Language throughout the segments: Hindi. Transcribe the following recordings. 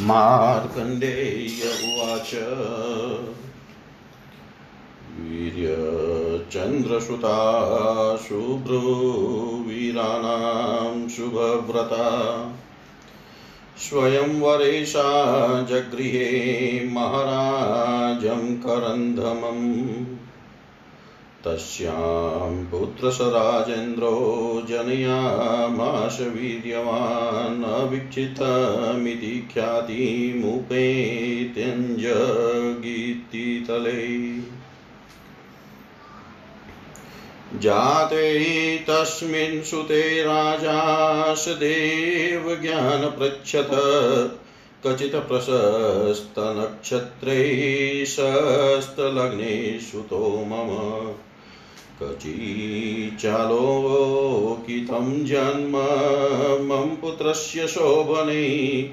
मार्कण्डेय उवाच वीर्यचन्द्रसुता शुभ्रुवीराणां शुभव्रता स्वयंवरेशा जगृहे महाराजं करन्धमम् तस्यां पुत्रस राजेन्द्रो जनयामाश वीर्यवान् अवीक्षितमिति ख्यातिमुपेत्यञ्जगीतितले जाते तस्मिन् सुते कचित् प्रशस्तनक्षत्रे शस्तलग्ने सुतो मम कचीचालोकितं जन्म मम पुत्रस्य शोभने।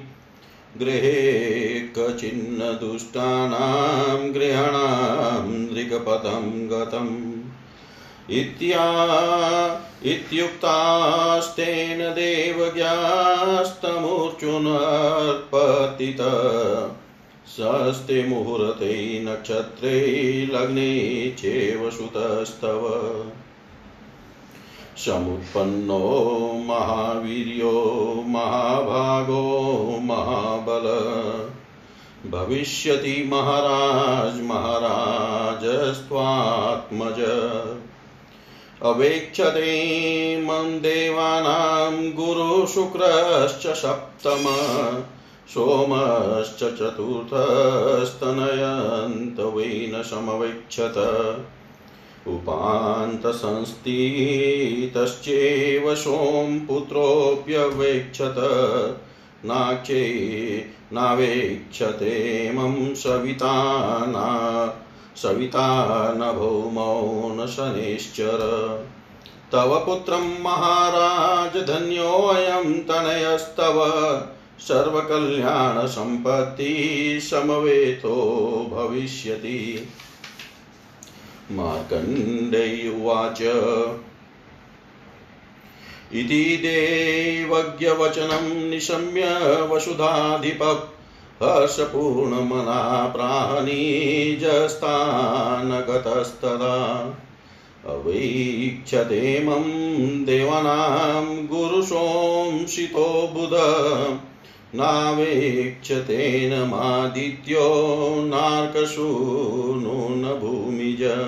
गृहे कचिन्न दुष्टानां गृहाणां दृगपदं गतम्। इत्या इत्युक्तास्तेन देवज्ञास्तमूर्चुनर्पतित सस्ते मुहूर्ते नक्षत्रे लग्ने चेव सुतस्तव। समुत्पन्नो महावीर्यो, महाभागो, महाबल। भविष्यति महाराज, महाराजस्त्वात्मज। अवेक्षते मम देवानां गुरुशुक्रश्च सप्तम। सोमश्च चतुर्थस्तनयन्त वै न समवेक्षत उपान्तसंस्थितश्चेव सोमपुत्रोऽप्यवेक्षत। नाक्षे नावेक्षते मम सविता ना सविता न शनेश्चर तव पुत्रं महाराज धन्योऽयं तनयस्तव। सर्वकल्याणसम्पत्ति समवेतो भविष्यति। मार्कण्डेय उवाच इति देवज्ञवचनं निशम्य वसुधाधिप हर्षपूर्णमना प्राणीजस्तानगतस्तदा अवीक्षते मम देवानां गुरुशोंसितो बुध। नावेक्षतेन मादित्यो नार्कसूनु न भूमिज।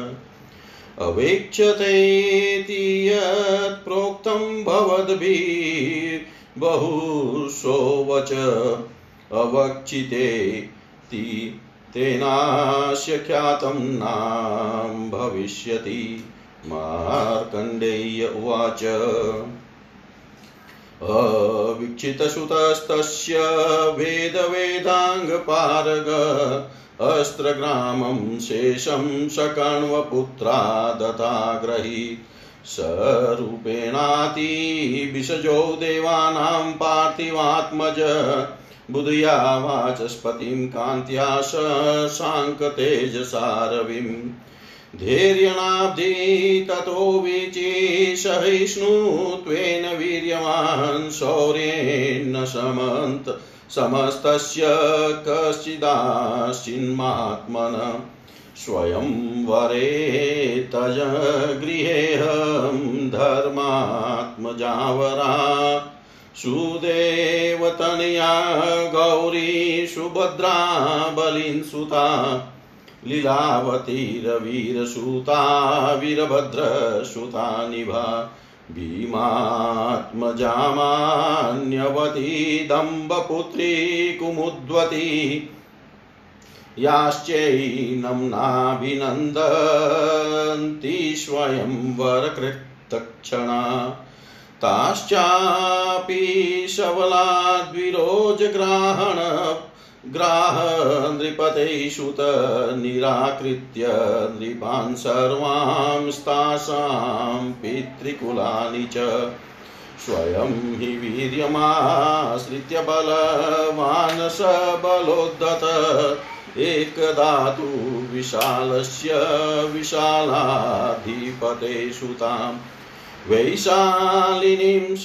अवेक्षतेति यत् प्रोक्तं भवद्भिर्बहुशो वच अवक्षिते तेनास्य ख्यातं नाम भविष्यति। मार्कण्डेय उवाच। अवीक्षितसुतस्तस्य वेदवेदाङ्गपारग अस्त्रग्रामं शेषं सकण्वपुत्रा दताग्रही सरूपेणातिविषजो देवानां पार्थिवात्मज बुधया वाचस्पतिं कान्त्या शशाङ्कतेजसारविम् धैर्यणाब्धि ततो विचिसहिष्णुत्वेन वीर्यवान् शौर्येण समन्त, समस्तस्य कश्चिदाश्चिन्मात्मन। स्वयंवरे तज गृहेऽहं धर्मात्मजावरा। सुदेवतनया गौरी सुभद्रा बलिन्सुता लीलावतीरवीरसुता वीरभद्रसुता निभा भीमात्मजामान्यवती दम्बपुत्री कुमुद्वती याश्चैनं नाभिनन्दन्ति स्वयंवरकृतक्षणा ताश्चापि शबलाद्विरोजग्राहण ग्राह नृपतेषुत निराकृत्य नृपान् सर्वांस्तासां पितृकुलानि च। स्वयं हि वीर्यमाश्रित्य बलवान् स बलोद्धत एकदा तु विशालस्य विशालाधिपते वैशालिनीं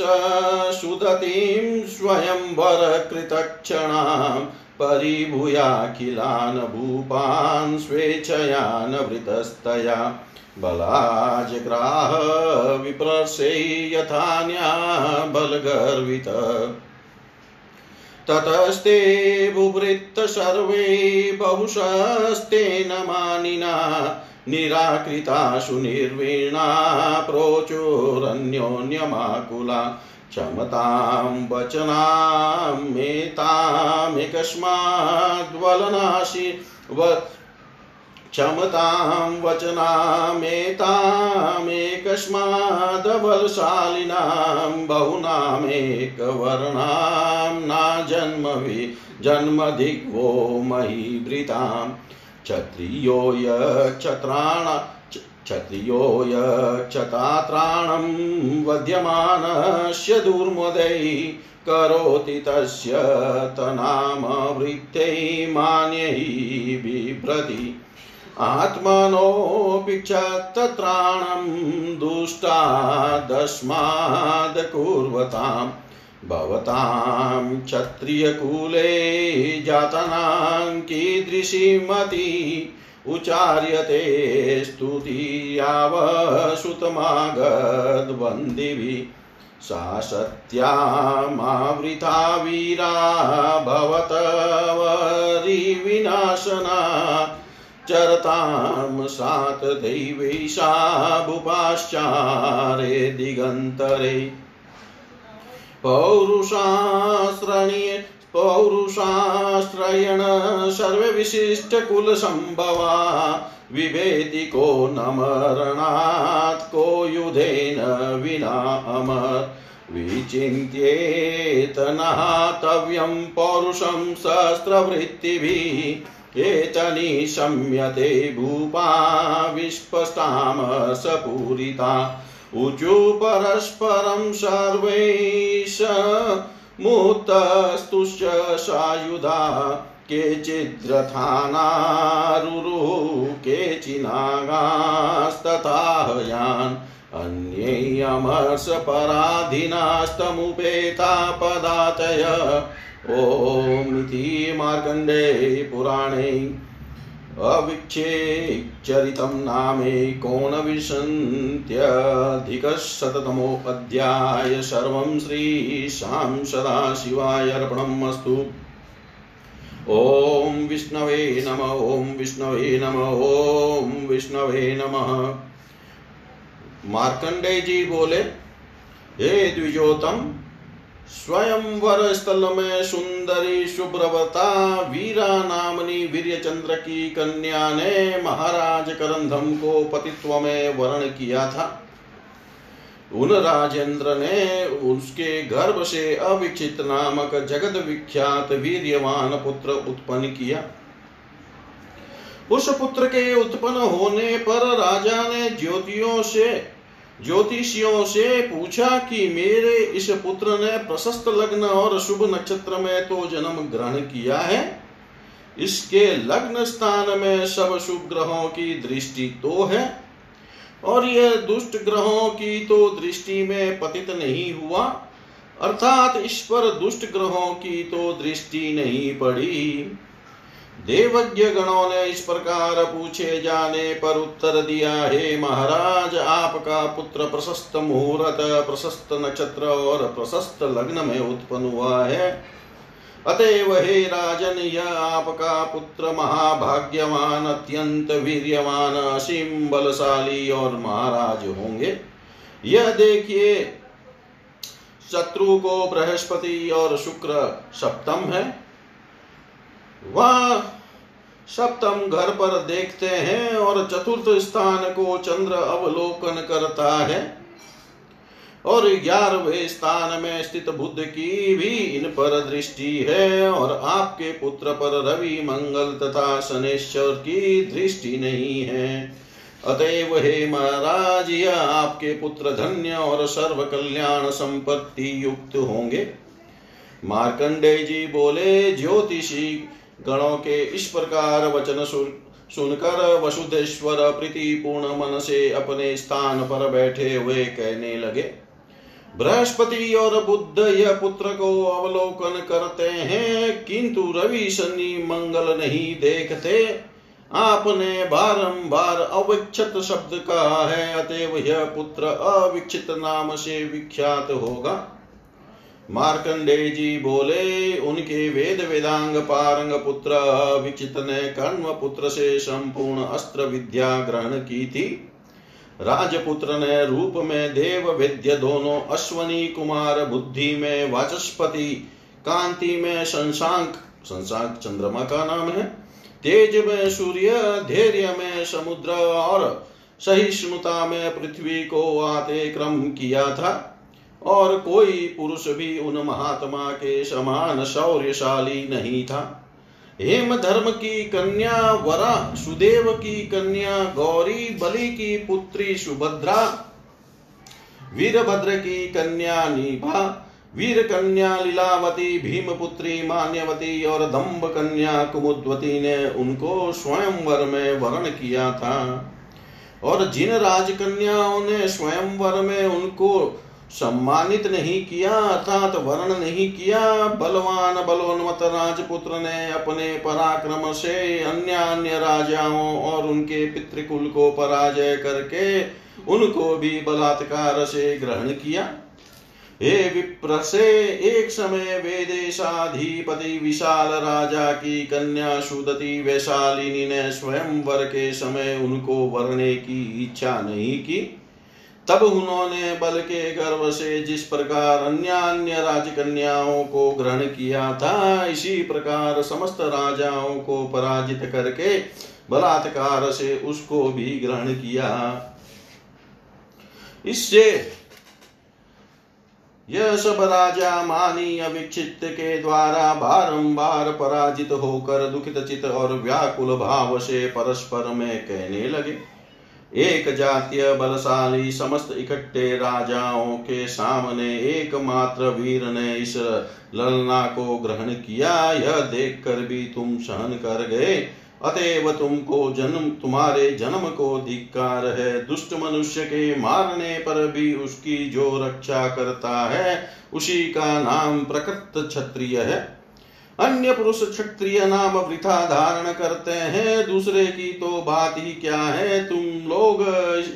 सुदतीं स्वयंवरकृतक्षणां परिभूयाखिलान् भूपान् स्वेच्छया नवृतस्तया बलाजग्राह विप्रसे यथान्या बलगर्वित। ततस्ते बुभृत्त सर्वे बहुशस्तेन मानिना। निराकृताशु निर्वीणा, प्रोचोरन्योन्यमाकुला। क्षमतां वचनामेतामेकस्माद्वलनाशि व क्षमतां वचनामेतामेकस्मादबलशालिनां बहुनामेकवर्णां ना जन्मवि जन्मदिग्वो महीभृताम् क्षत्रियो यक्षत्राण क्षत्रियो यक्षतात्राणं वध्यमानस्य दुर्मदै करोति तस्य तनामवृत्तै मान्यै बिभ्रति। आत्मनोऽपि क्षत्रत्राणं दुष्टादस्माद् कुर्वताम् भवतां क्षत्रियकुले जातनां कीदृशीमती उचार्यते स्तुतियावसुतमागद्वन्दिभिः सा सत्यामावृता वीरा भवतवरिविनाशना चरतां सात दैवैषा भूपाश्चारे दिगन्तरे पौरुषाश्रणी पौरुषाश्रयण सर्वविशिष्टकुलसम्भवा विभेति को न मरणात् को युधेन विना अमर विचिन्त्येतनातव्यं पौरुषं शस्त्रवृत्तिभिः एतनि शम्यते भूपा विस्पष्टामसपूरिता ऊचु परस्परं सर्वैष मुतस्तुश्च सायुधा केचिद्रथानारुरु केचिनागास्तथाहयान् अन्यैयमर्षपराधिनास्तमुपेता पदातय। ॐमिति मार्कण्डे पुराणे अविक्षेचरितं नामेकोनविंशत्यधिकशततमोऽध्याय सर्वं श्रीशां सदाशिवाय अर्पणम् अस्तु ॐ विष्णवे नम, ॐ विष्णवे नम, ॐ विष्णवे नमः। मार्कंडेय जी बोले, हे द्विजोतम स्वयंवर स्थल में सुंदरी शुभ्रवता वीरा नामनी वीर चंद्र की कन्या ने महाराज करंधम को पतित्व में वर्ण किया था। उन राजेंद्र ने उसके गर्भ से अविचित नामक जगत विख्यात वीर्यवान पुत्र उत्पन्न किया। उस पुत्र के उत्पन्न होने पर राजा ने ज्योतियों से ज्योतिषियों से पूछा कि मेरे इस पुत्र ने प्रशस्त लग्न और शुभ नक्षत्र में तो जन्म ग्रहण किया है। इसके लग्न स्थान में सब शुभ ग्रहों की दृष्टि तो है और यह दुष्ट ग्रहों की तो दृष्टि में पतित नहीं हुआ, अर्थात इस पर दुष्ट ग्रहों की तो दृष्टि नहीं पड़ी। देवज्ञ गणों ने इस प्रकार पूछे जाने पर उत्तर दिया, हे महाराज, आपका पुत्र प्रशस्त मुहूर्त, प्रशस्त नक्षत्र और प्रशस्त लग्न में उत्पन्न हुआ है। अतएव हे राजन, यह आपका पुत्र महाभाग्यवान, अत्यंत वीर्यवान, असीम, बलशाली और महाराज होंगे। यह देखिए, शत्रु को बृहस्पति और शुक्र सप्तम है। वह, सप्तम घर पर देखते हैं और चतुर्थ स्थान को चंद्र अवलोकन करता है। और ग्यारहवें स्थान में स्थित बुद्ध की भी इन पर दृष्टि है और आपके पुत्र पर रवि, मंगल तथा शनेश्वर की दृष्टि नहीं है। अतएव हे महाराज, यह आपके पुत्र धन्य और सर्व कल्याण संपत्ति युक्त होंगे। मार्कंडे जी बोले, ज्योतिषी गणों के इस प्रकार वचन सुनकर वसुदेश्वर प्रीति पूर्ण मन से अपने स्थान पर बैठे हुए कहने लगे, बृहस्पति और बुद्ध यह पुत्र को अवलोकन करते हैं, किंतु रवि शनि मंगल नहीं देखते। आपने बारंबार अविक्षत शब्द कहा है, अतएव यह पुत्र अविक्षित नाम से विख्यात होगा। मार्कंडे जी बोले, उनके वेद वेदांग पारंग पुत्र अविक्षित ने कर्म पुत्र से संपूर्ण अस्त्र विद्या ग्रहण की थी। राजपुत्र ने रूप में देव वेद्य दोनों, अश्वनी कुमार बुद्धि में वाचस्पति, कांति में शंशांक शंशांक चंद्रमा का नाम है, तेज में सूर्य, धैर्य में समुद्र और सहिष्णुता में पृथ्वी को आते क्रम किया था। और कोई पुरुष भी उन महात्मा के समान शौर्यशाली नहीं था। हेम धर्म की कन्या, वरा, सुदेव की कन्या, गौरी, बलि की पुत्री, सुभद्रा, वीरभद्र की कन्या, नीभा वीर कन्या लीलावती भीम पुत्री मान्यवती और दम्भ कन्या कुमुद्वती ने उनको स्वयंवर में वर्ण किया था। और जिन राजकन्याओं ने स्वयं स्वयंवर में उनको सम्मानित नहीं किया, अर्थात वर्ण नहीं किया, बलवान बलोन्मत राजपुत्र ने अपने पराक्रम से अन्य अन्य राजाओं और उनके पितृकुल को पराजय करके उनको भी बलात्कार से ग्रहण किया। हे विप्र से एक समय वेदेशाधिपति विशाल राजा की कन्या सुदति वैशालिनी ने स्वयं वर के समय उनको वरने की इच्छा नहीं की। तब उन्होंने बल के गर्व से जिस प्रकार अन्य अन्य राजकन्याओं को ग्रहण किया था, इसी प्रकार समस्त राजाओं को पराजित करके बलात्कार से उसको भी ग्रहण किया। इससे यह सब राजा मानी अविक्षित के द्वारा बारंबार पराजित होकर दुखित चित और व्याकुल भाव से परस्पर में कहने लगे। एक जातीय बलशाली समस्त इकट्ठे राजाओं के सामने एकमात्र वीर ने इस ललना को ग्रहण किया। यह देखकर भी तुम सहन कर गए। अतएव तुमको जन्म, तुम्हारे जन्म को धिक्कार है। दुष्ट मनुष्य के मारने पर भी उसकी जो रक्षा करता है, उसी का नाम प्रकृत क्षत्रिय है। अन्य पुरुष क्षत्रिय नाम वृथा धारण करते हैं। दूसरे की तो बात ही क्या है? तुम लोग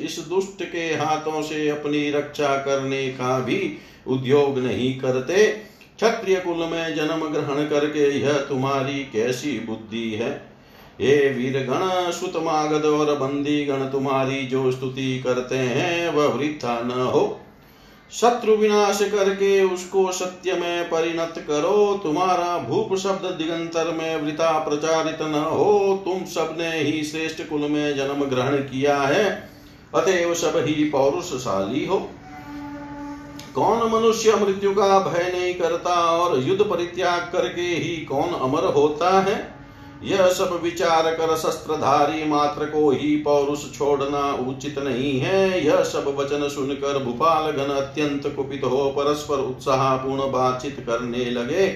इस दुष्ट के हाथों से अपनी रक्षा करने का भी उद्योग नहीं करते। क्षत्रिय कुल में जन्म ग्रहण करके यह तुम्हारी कैसी बुद्धि है? ये वीर गण सुतमागध और बंदी गण तुम्हारी जो स्तुति करते हैं, वह वृथा न हो। शत्रु विनाश करके उसको सत्य में परिणत करो। तुम्हारा भूप शब्द दिगंतर में वृता प्रचारित न हो। तुम सबने ही श्रेष्ठ कुल में जन्म ग्रहण किया है। अतएव सब ही पौरुषशाली हो। कौन मनुष्य मृत्यु का भय नहीं करता और युद्ध परित्याग करके ही कौन अमर होता है? यह सब विचार कर शस्त्रधारी मात्र को ही पौरुष छोड़ना उचित नहीं है। यह सब वचन सुनकर भूपाल घन अत्यंत कुपित हो परस्पर उत्साह पूर्ण बातचीत करने लगे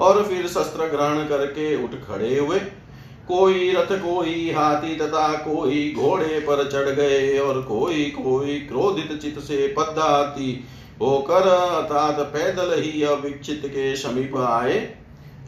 और फिर शस्त्र ग्रहण करके उठ खड़े हुए। कोई रथ, कोई हाथी तथा कोई घोड़े पर चढ़ गए और कोई कोई क्रोधित चित से पदाती होकर अर्थात पैदल ही अविक्षित के समीप आए।